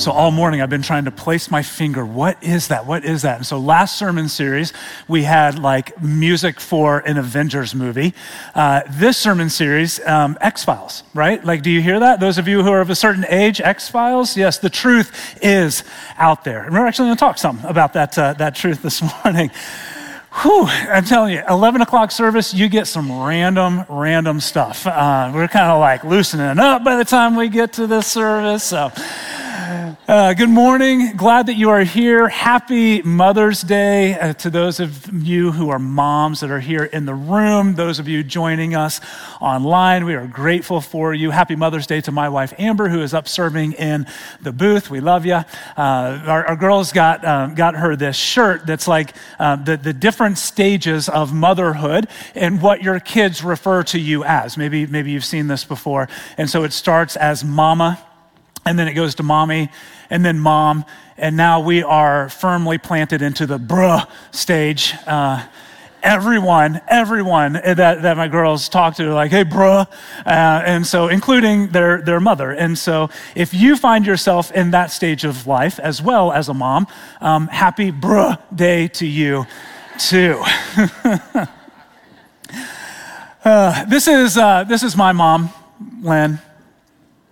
So, all morning I've been trying to place my finger. What is that? What is that? And so, last sermon series, we had like music for an Avengers movie. Uh, this sermon series, um, X Files, right? Like, do you hear that? Those of you who are of a certain age, X Files? Yes, the truth is out there. And we're actually going to talk some about that, uh, that truth this morning. Whew, I'm telling you, 11 o'clock service, you get some random, random stuff. Uh, we're kind of like loosening up by the time we get to this service. So, uh, good morning. Glad that you are here. Happy Mother's Day uh, to those of you who are moms that are here in the room, those of you joining us online. We are grateful for you. Happy Mother's Day to my wife, Amber, who is up serving in the booth. We love you. Uh, our, our, girls got, uh, got her this shirt that's like uh, the, the different stages of motherhood and what your kids refer to you as. Maybe, maybe you've seen this before. And so it starts as mama and then it goes to mommy, and then mom, and now we are firmly planted into the bruh stage. Uh, everyone, everyone that, that my girls talk to, are like, hey, bruh, uh, and so including their, their mother. And so if you find yourself in that stage of life as well as a mom, um, happy bruh day to you too. uh, this, is, uh, this is my mom, Lynn.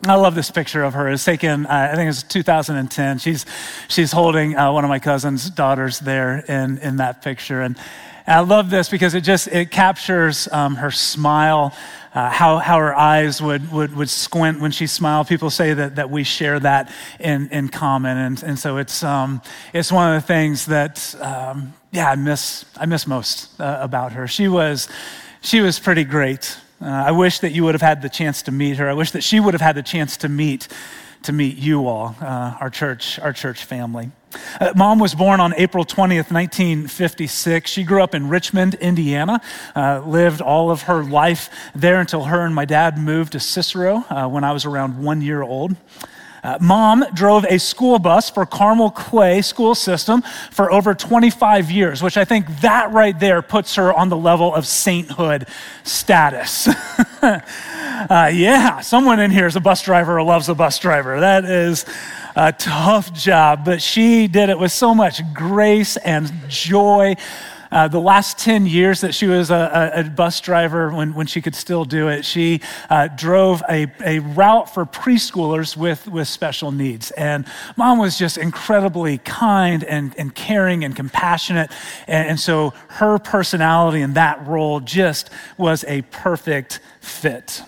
I love this picture of her. It's taken, uh, I think it's 2010. She's, she's holding uh, one of my cousin's daughters there in, in that picture. And, and I love this because it just, it captures um, her smile, uh, how, how her eyes would, would, would squint when she smiled. People say that, that we share that in, in common. And, and so it's, um, it's one of the things that, um, yeah, I miss, I miss most uh, about her. She was, she was pretty great. Uh, I wish that you would have had the chance to meet her. I wish that she would have had the chance to meet to meet you all, uh, our church, our church family. Uh, Mom was born on April 20th, 1956. She grew up in Richmond, Indiana, uh, lived all of her life there until her and my dad moved to Cicero uh, when I was around one year old. Uh, Mom drove a school bus for Carmel Clay School System for over 25 years, which I think that right there puts her on the level of sainthood status. uh, yeah, someone in here is a bus driver or loves a bus driver. That is a tough job, but she did it with so much grace and joy. Uh, the last 10 years that she was a, a, bus driver, when, when she could still do it, she uh, drove a, a route for preschoolers with, with special needs. And mom was just incredibly kind and, and caring and compassionate. And, and so her personality in that role just was a perfect fit.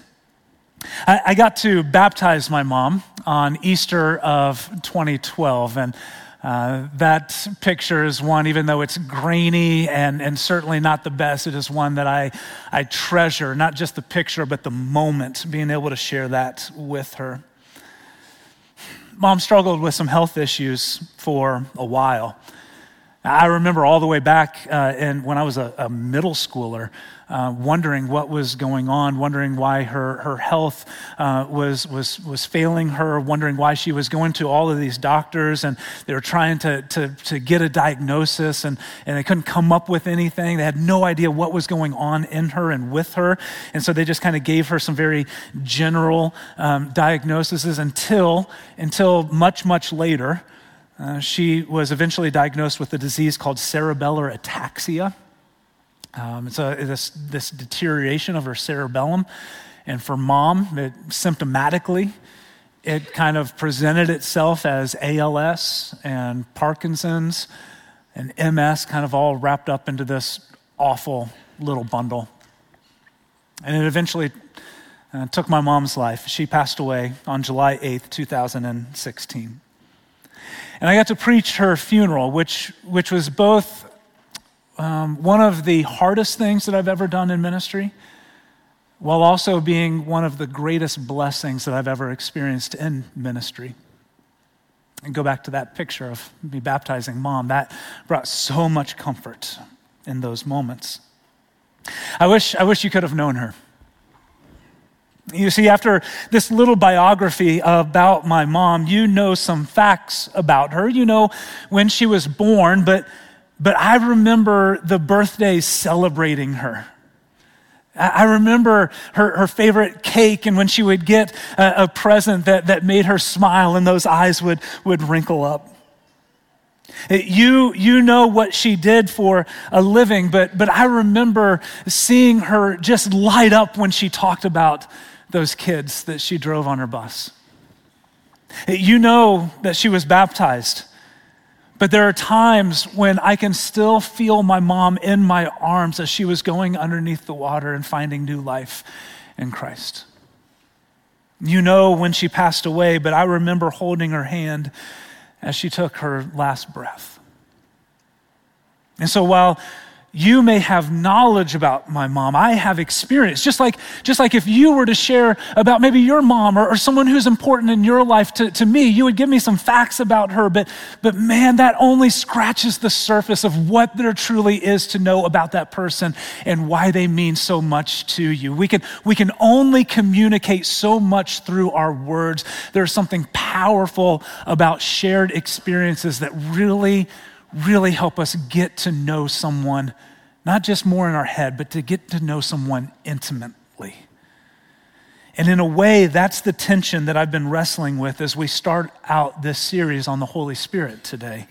I, I got to baptize my mom on Easter of 2012. And uh, that picture is one, even though it's grainy and, and certainly not the best, it is one that I, I treasure, not just the picture, but the moment, being able to share that with her. Mom struggled with some health issues for a while. I remember all the way back uh, in, when I was a, a middle schooler, uh, wondering what was going on, wondering why her, her health uh, was, was, was failing her, wondering why she was going to all of these doctors and they were trying to, to, to get a diagnosis and, and they couldn't come up with anything. They had no idea what was going on in her and with her. And so they just kind of gave her some very general um, diagnoses until, until much, much later. Uh, she was eventually diagnosed with a disease called cerebellar ataxia. Um, it's a, this, this deterioration of her cerebellum. And for mom, it, symptomatically, it kind of presented itself as ALS and Parkinson's and MS, kind of all wrapped up into this awful little bundle. And it eventually uh, took my mom's life. She passed away on July 8th, 2016. And I got to preach her funeral, which, which was both um, one of the hardest things that I've ever done in ministry, while also being one of the greatest blessings that I've ever experienced in ministry. And go back to that picture of me baptizing mom. That brought so much comfort in those moments. I wish, I wish you could have known her. You see, after this little biography about my mom, you know some facts about her. You know when she was born, but but I remember the birthdays celebrating her. I remember her, her favorite cake and when she would get a, a present that, that made her smile and those eyes would, would wrinkle up. You, you know what she did for a living, but, but I remember seeing her just light up when she talked about those kids that she drove on her bus. You know that she was baptized, but there are times when I can still feel my mom in my arms as she was going underneath the water and finding new life in Christ. You know when she passed away, but I remember holding her hand as she took her last breath. And so while you may have knowledge about my mom. I have experience. Just like, just like if you were to share about maybe your mom or, or, someone who's important in your life to, to me, you would give me some facts about her. But, but man, that only scratches the surface of what there truly is to know about that person and why they mean so much to you. We can, we can only communicate so much through our words. There's something powerful about shared experiences that really really help us get to know someone, not just more in our head, but to get to know someone intimately. And in a way, that's the tension that I've been wrestling with as we start out this series on the Holy Spirit today.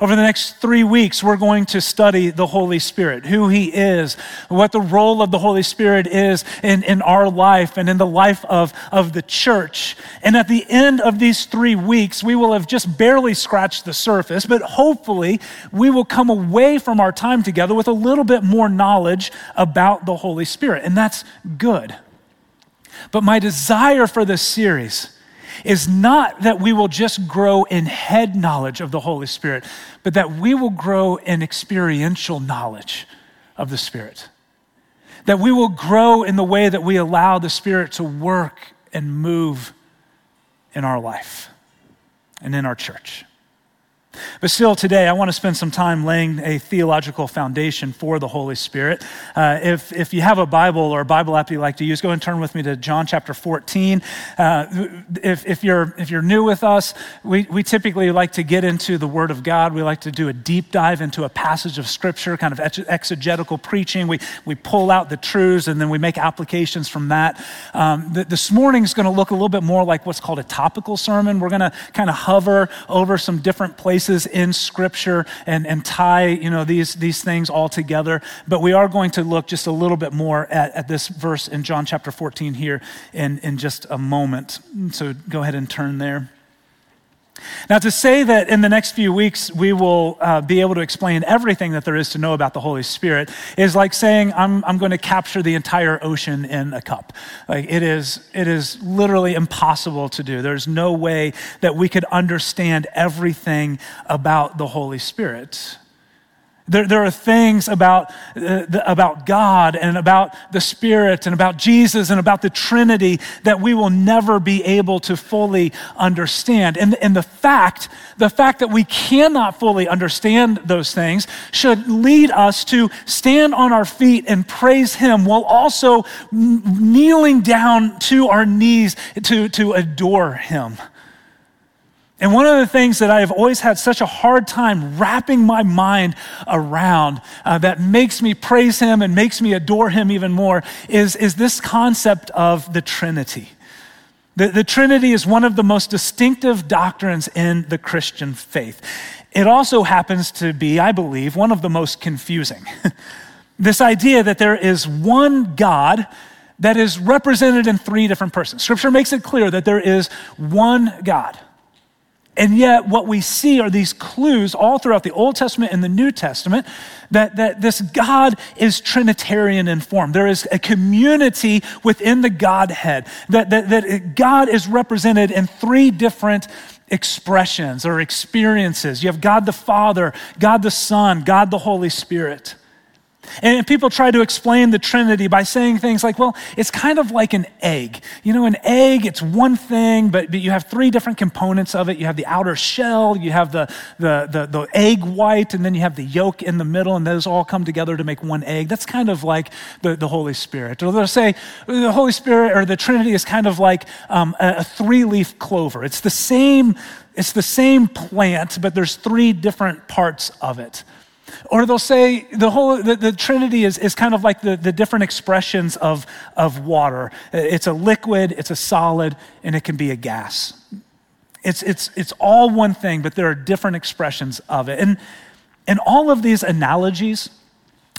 Over the next three weeks, we're going to study the Holy Spirit, who He is, what the role of the Holy Spirit is in, in our life and in the life of, of the church. And at the end of these three weeks, we will have just barely scratched the surface, but hopefully we will come away from our time together with a little bit more knowledge about the Holy Spirit. And that's good. But my desire for this series is not that we will just grow in head knowledge of the Holy Spirit, but that we will grow in experiential knowledge of the Spirit. That we will grow in the way that we allow the Spirit to work and move in our life and in our church. But still, today, I want to spend some time laying a theological foundation for the Holy Spirit. Uh, if, if you have a Bible or a Bible app you like to use, go and turn with me to John chapter 14. Uh, if, if, you're, if you're new with us, we, we typically like to get into the Word of God. We like to do a deep dive into a passage of Scripture, kind of exegetical preaching. We, we pull out the truths and then we make applications from that. Um, the, this morning is going to look a little bit more like what's called a topical sermon. We're going to kind of hover over some different places places in Scripture and, and tie you know, these, these things all together. But we are going to look just a little bit more at, at this verse in John chapter 14 here in, in just a moment. So go ahead and turn there. Now, to say that in the next few weeks we will uh, be able to explain everything that there is to know about the Holy Spirit is like saying, I'm, I'm going to capture the entire ocean in a cup. Like, it is, it is literally impossible to do. There's no way that we could understand everything about the Holy Spirit. There, there are things about, uh, the, about God and about the Spirit and about Jesus and about the Trinity that we will never be able to fully understand. And, and the fact, the fact that we cannot fully understand those things should lead us to stand on our feet and praise Him while also kneeling down to our knees to, to adore Him. And one of the things that I have always had such a hard time wrapping my mind around uh, that makes me praise Him and makes me adore Him even more is, is this concept of the Trinity. The, the Trinity is one of the most distinctive doctrines in the Christian faith. It also happens to be, I believe, one of the most confusing. this idea that there is one God that is represented in three different persons. Scripture makes it clear that there is one God. And yet, what we see are these clues all throughout the Old Testament and the New Testament that, that this God is Trinitarian in form. There is a community within the Godhead, that, that, that God is represented in three different expressions or experiences. You have God the Father, God the Son, God the Holy Spirit. And people try to explain the Trinity by saying things like, well, it's kind of like an egg. You know, an egg, it's one thing, but, but you have three different components of it. You have the outer shell, you have the, the, the, the egg white, and then you have the yolk in the middle, and those all come together to make one egg. That's kind of like the, the Holy Spirit. Or they'll say the Holy Spirit or the Trinity is kind of like um, a, a three leaf clover. It's the same. It's the same plant, but there's three different parts of it. Or they'll say the whole the, the, Trinity is, is kind of like the, the different expressions of, of water. It's a liquid, it's a solid, and it can be a gas. It's, it's, it's all one thing, but there are different expressions of it. And, and all of these analogies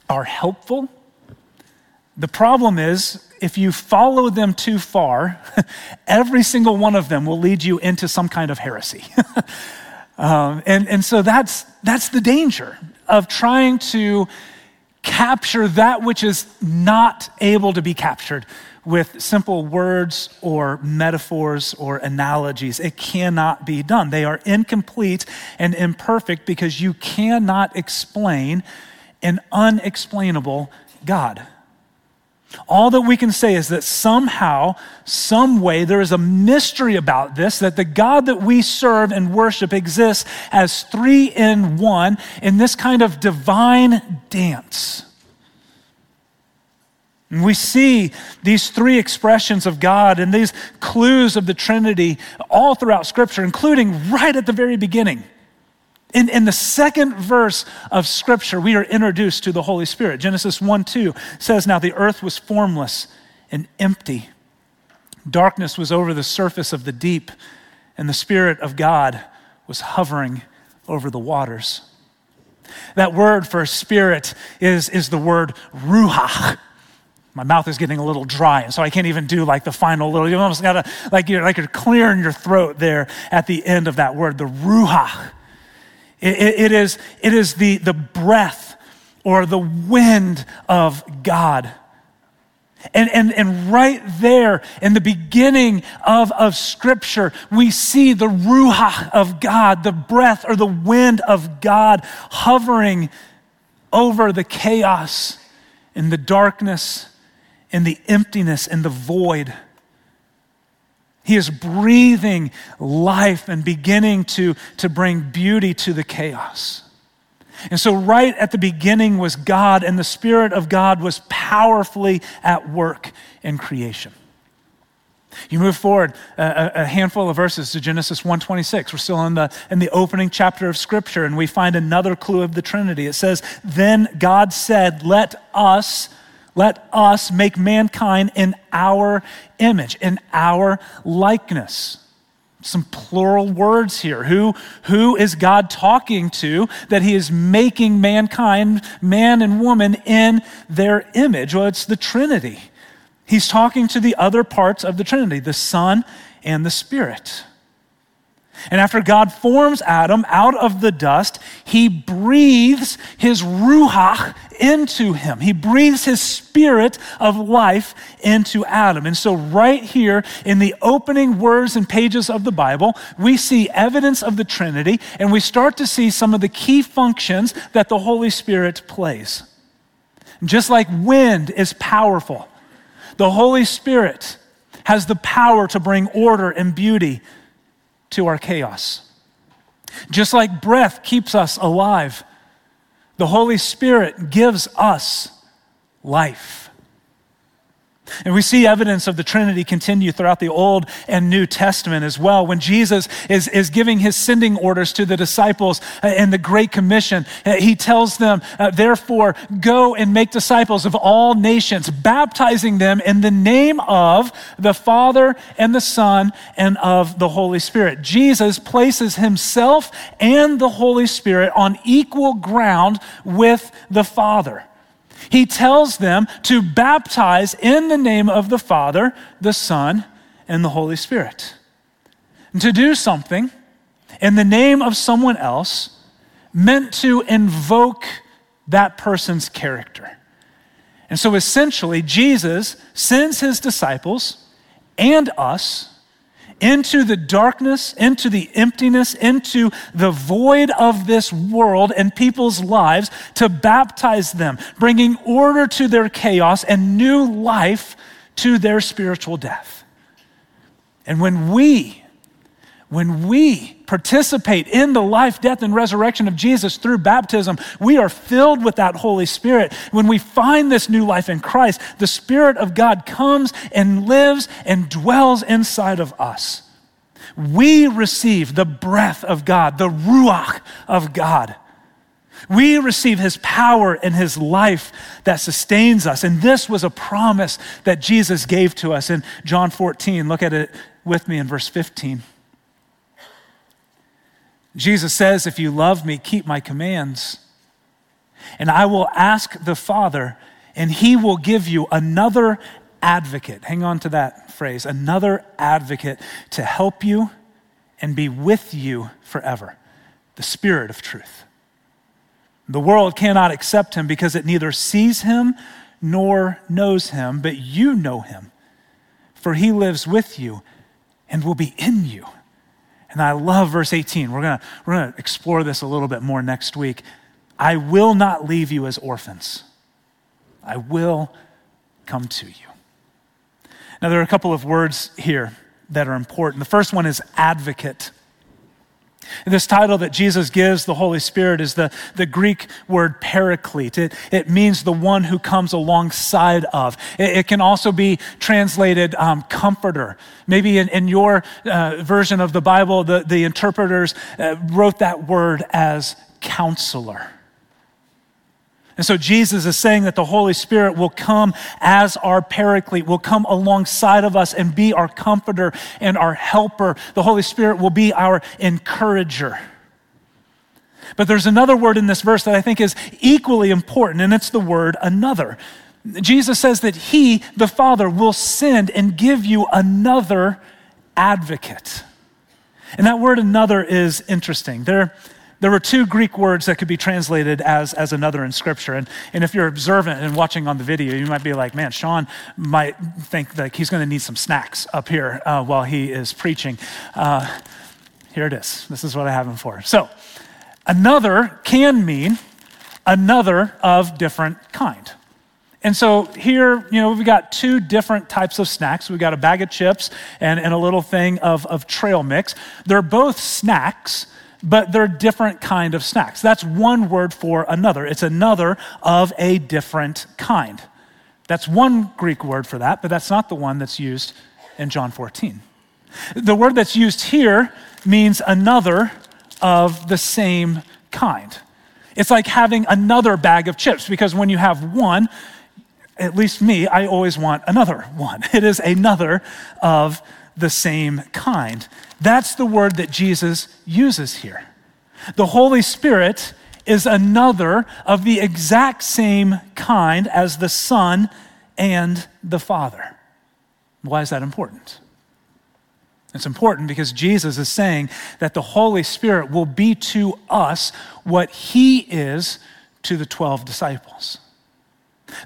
are helpful. The problem is, if you follow them too far, every single one of them will lead you into some kind of heresy. um, and, and so that's, that's the danger of trying to capture that which is not able to be captured with simple words or metaphors or analogies. It cannot be done. They are incomplete and imperfect because you cannot explain an unexplainable God. All that we can say is that somehow, some way, there is a mystery about this, that the God that we serve and worship exists as three in one in this kind of divine dance. And we see these three expressions of God and these clues of the Trinity all throughout Scripture, including right at the very beginning. In, in the second verse of Scripture, we are introduced to the Holy Spirit. Genesis 1 2 says, Now the earth was formless and empty. Darkness was over the surface of the deep, and the Spirit of God was hovering over the waters. That word for spirit is, is the word ruach my mouth is getting a little dry, and so I can't even do like the final little. You almost gotta like you're like you're clearing your throat there at the end of that word, the ruach. It, it, it is it is the the breath or the wind of God. And, and, and right there in the beginning of, of Scripture, we see the Ruach of God, the breath or the wind of God hovering over the chaos and the darkness in the emptiness and the void. He is breathing life and beginning to, to bring beauty to the chaos. And so, right at the beginning was God, and the Spirit of God was powerfully at work in creation. You move forward a, a, handful of verses to Genesis 1:26. We're still in the, in the opening chapter of Scripture, and we find another clue of the Trinity. It says, Then God said, Let us let us make mankind in our image, in our likeness. Some plural words here. Who, who is God talking to that he is making mankind, man and woman, in their image? Well, it's the Trinity. He's talking to the other parts of the Trinity, the Son and the Spirit. And after God forms Adam out of the dust, he breathes his ruach into him. He breathes his spirit of life into Adam. And so, right here in the opening words and pages of the Bible, we see evidence of the Trinity and we start to see some of the key functions that the Holy Spirit plays. Just like wind is powerful, the Holy Spirit has the power to bring order and beauty to our chaos. Just like breath keeps us alive, the Holy Spirit gives us life. And we see evidence of the Trinity continue throughout the Old and New Testament as well. When Jesus is, is giving his sending orders to the disciples uh, in the Great Commission, uh, he tells them, uh, therefore, go and make disciples of all nations, baptizing them in the name of the Father and the Son and of the Holy Spirit. Jesus places himself and the Holy Spirit on equal ground with the Father. He tells them to baptize in the name of the Father, the Son, and the Holy Spirit. And to do something in the name of someone else meant to invoke that person's character. And so essentially, Jesus sends his disciples and us into the darkness, into the emptiness, into the void of this world and people's lives to baptize them, bringing order to their chaos and new life to their spiritual death. And when we, when we participate in the life, death, and resurrection of Jesus through baptism, we are filled with that Holy Spirit. When we find this new life in Christ, the Spirit of God comes and lives and dwells inside of us. We receive the breath of God, the Ruach of God. We receive his power and his life that sustains us. And this was a promise that Jesus gave to us in John 14. Look at it with me in verse 15. Jesus says, If you love me, keep my commands. And I will ask the Father, and he will give you another advocate. Hang on to that phrase another advocate to help you and be with you forever the Spirit of truth. The world cannot accept him because it neither sees him nor knows him, but you know him, for he lives with you and will be in you. And I love verse 18. We're going we're going to explore this a little bit more next week. I will not leave you as orphans, I will come to you. Now, there are a couple of words here that are important. The first one is advocate. This title that Jesus gives the Holy Spirit is the, the Greek word paraclete. It, it means the one who comes alongside of. It, it can also be translated um, comforter. Maybe in, in your uh, version of the Bible, the, the interpreters uh, wrote that word as counselor. And so Jesus is saying that the Holy Spirit will come as our paraclete, will come alongside of us and be our comforter and our helper. The Holy Spirit will be our encourager. But there's another word in this verse that I think is equally important, and it's the word another. Jesus says that He, the Father, will send and give you another advocate. And that word another is interesting. There, there were two Greek words that could be translated as, as another in Scripture. And, and if you're observant and watching on the video, you might be like, man, Sean might think that he's going to need some snacks up here uh, while he is preaching. Uh, here it is. This is what I have him for. So, another can mean another of different kind. And so here, you know, we've got two different types of snacks. We've got a bag of chips and, and a little thing of, of trail mix. They're both snacks, but they're different kind of snacks. That's one word for another. It's another of a different kind. That's one Greek word for that, but that's not the one that's used in John 14. The word that's used here means another of the same kind. It's like having another bag of chips because when you have one, at least me, I always want another one. It is another of the same kind. That's the word that Jesus uses here. The Holy Spirit is another of the exact same kind as the Son and the Father. Why is that important? It's important because Jesus is saying that the Holy Spirit will be to us what He is to the 12 disciples.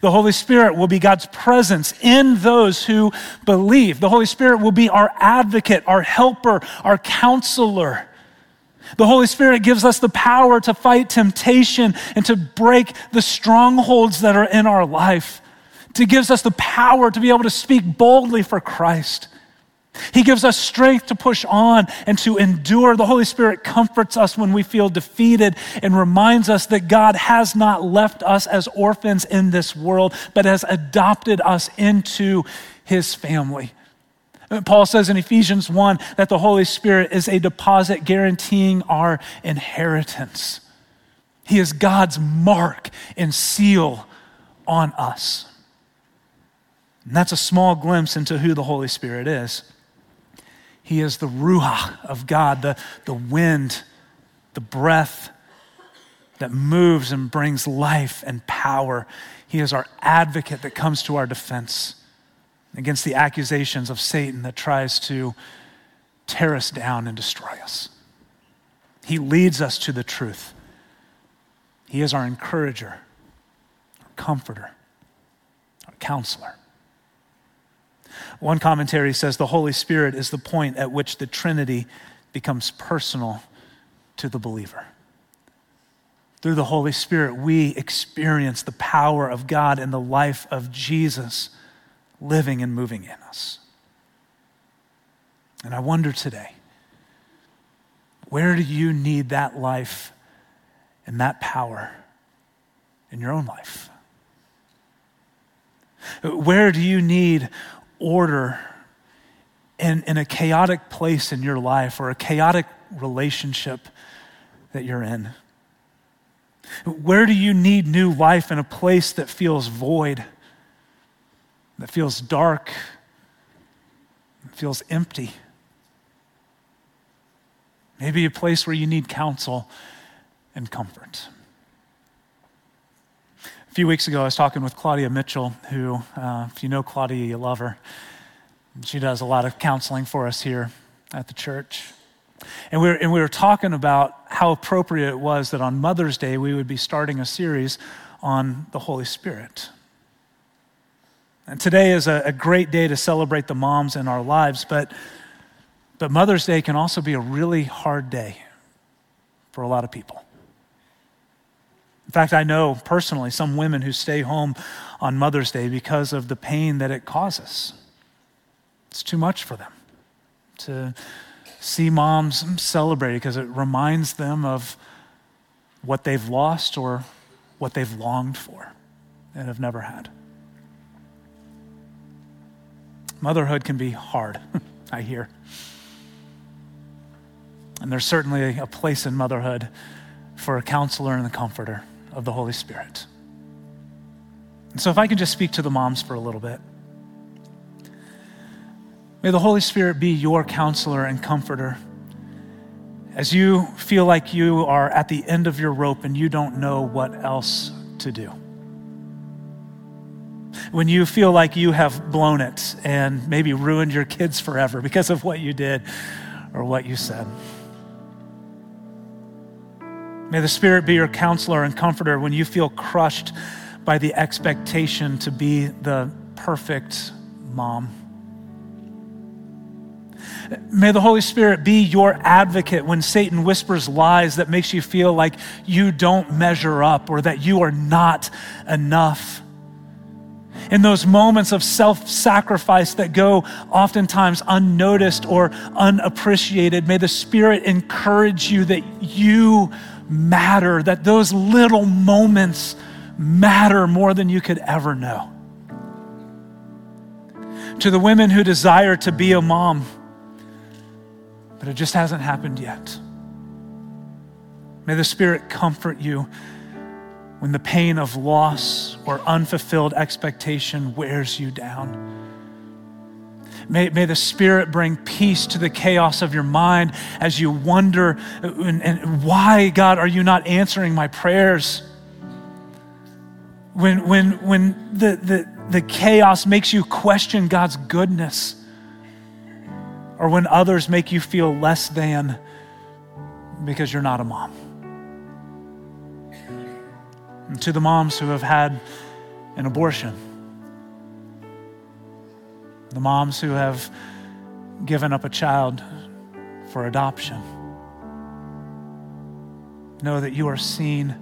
The Holy Spirit will be God's presence in those who believe. The Holy Spirit will be our advocate, our helper, our counselor. The Holy Spirit gives us the power to fight temptation and to break the strongholds that are in our life. It gives us the power to be able to speak boldly for Christ. He gives us strength to push on and to endure. The Holy Spirit comforts us when we feel defeated and reminds us that God has not left us as orphans in this world, but has adopted us into his family. Paul says in Ephesians 1 that the Holy Spirit is a deposit guaranteeing our inheritance. He is God's mark and seal on us. And that's a small glimpse into who the Holy Spirit is. He is the Ruach of God, the, the wind, the breath that moves and brings life and power. He is our advocate that comes to our defense against the accusations of Satan that tries to tear us down and destroy us. He leads us to the truth. He is our encourager, our comforter, our counselor. One commentary says the Holy Spirit is the point at which the Trinity becomes personal to the believer. Through the Holy Spirit, we experience the power of God and the life of Jesus living and moving in us. And I wonder today, where do you need that life and that power in your own life? Where do you need order in, in a chaotic place in your life or a chaotic relationship that you're in? Where do you need new life in a place that feels void, that feels dark, that feels empty? Maybe a place where you need counsel and comfort. A few weeks ago, I was talking with Claudia Mitchell, who, uh, if you know Claudia, you love her. She does a lot of counseling for us here at the church. And we, were, and we were talking about how appropriate it was that on Mother's Day we would be starting a series on the Holy Spirit. And today is a, a great day to celebrate the moms in our lives, but, but Mother's Day can also be a really hard day for a lot of people. In fact, I know personally some women who stay home on Mother's Day because of the pain that it causes. It's too much for them to see moms celebrate because it reminds them of what they've lost or what they've longed for and have never had. Motherhood can be hard, I hear. And there's certainly a place in motherhood for a counselor and a comforter of the Holy Spirit. And so, if I can just speak to the moms for a little bit. May the Holy Spirit be your counselor and comforter as you feel like you are at the end of your rope and you don't know what else to do. When you feel like you have blown it and maybe ruined your kids forever because of what you did or what you said. May the Spirit be your counselor and comforter when you feel crushed by the expectation to be the perfect mom. May the Holy Spirit be your advocate when Satan whispers lies that makes you feel like you don't measure up or that you are not enough. In those moments of self sacrifice that go oftentimes unnoticed or unappreciated, may the Spirit encourage you that you matter, that those little moments matter more than you could ever know. To the women who desire to be a mom, but it just hasn't happened yet. May the Spirit comfort you when the pain of loss or unfulfilled expectation wears you down. May, may the Spirit bring peace to the chaos of your mind as you wonder and, and why, God, are you not answering my prayers? When, when, when the, the, the chaos makes you question God's goodness or when others make you feel less than because you're not a mom. And to the moms who have had an abortion, the moms who have given up a child for adoption, know that you are seen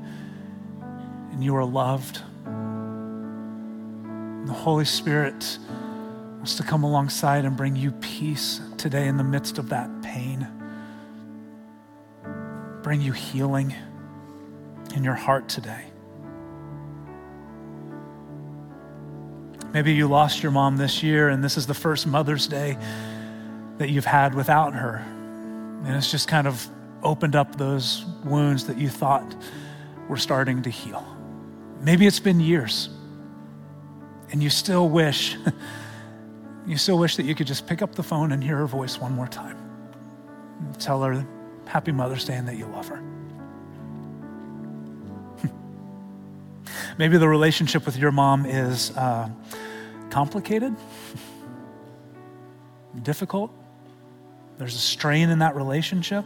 and you are loved. And the Holy Spirit wants to come alongside and bring you peace today in the midst of that pain. Bring you healing in your heart today. Maybe you lost your mom this year, and this is the first Mother's Day that you've had without her. And it's just kind of opened up those wounds that you thought were starting to heal. Maybe it's been years, and you still wish you still wish that you could just pick up the phone and hear her voice one more time. Tell her happy Mother's Day and that you love her. Maybe the relationship with your mom is uh, complicated, difficult. There's a strain in that relationship.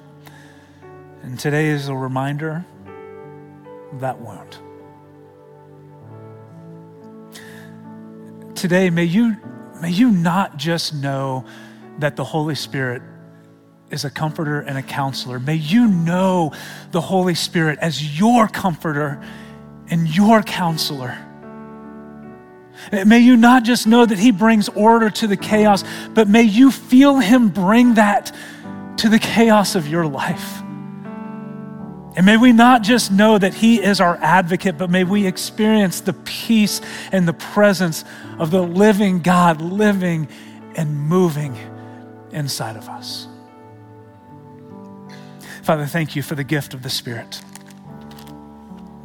And today is a reminder that wound. Today, may you May you not just know that the Holy Spirit is a comforter and a counselor. May you know the Holy Spirit as your comforter and your counselor. May you not just know that He brings order to the chaos, but may you feel Him bring that to the chaos of your life. And may we not just know that He is our advocate, but may we experience the peace and the presence of the living God living and moving inside of us. Father, thank you for the gift of the Spirit.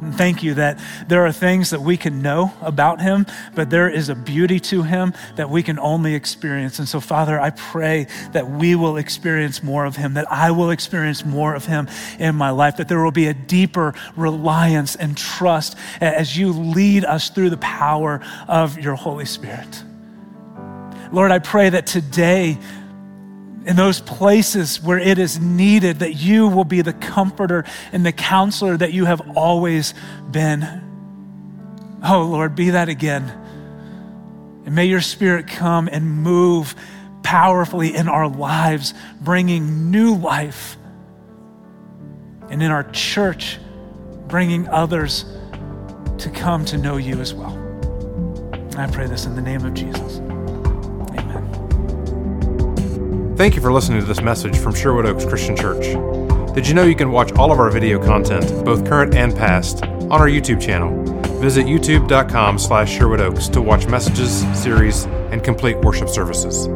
And thank you that there are things that we can know about him, but there is a beauty to him that we can only experience. And so, Father, I pray that we will experience more of him, that I will experience more of him in my life, that there will be a deeper reliance and trust as you lead us through the power of your Holy Spirit. Lord, I pray that today, in those places where it is needed, that you will be the comforter and the counselor that you have always been. Oh, Lord, be that again. And may your spirit come and move powerfully in our lives, bringing new life. And in our church, bringing others to come to know you as well. I pray this in the name of Jesus. Thank you for listening to this message from Sherwood Oaks Christian Church. Did you know you can watch all of our video content, both current and past, on our YouTube channel? Visit youtube.com slash Sherwood Oaks to watch messages, series, and complete worship services.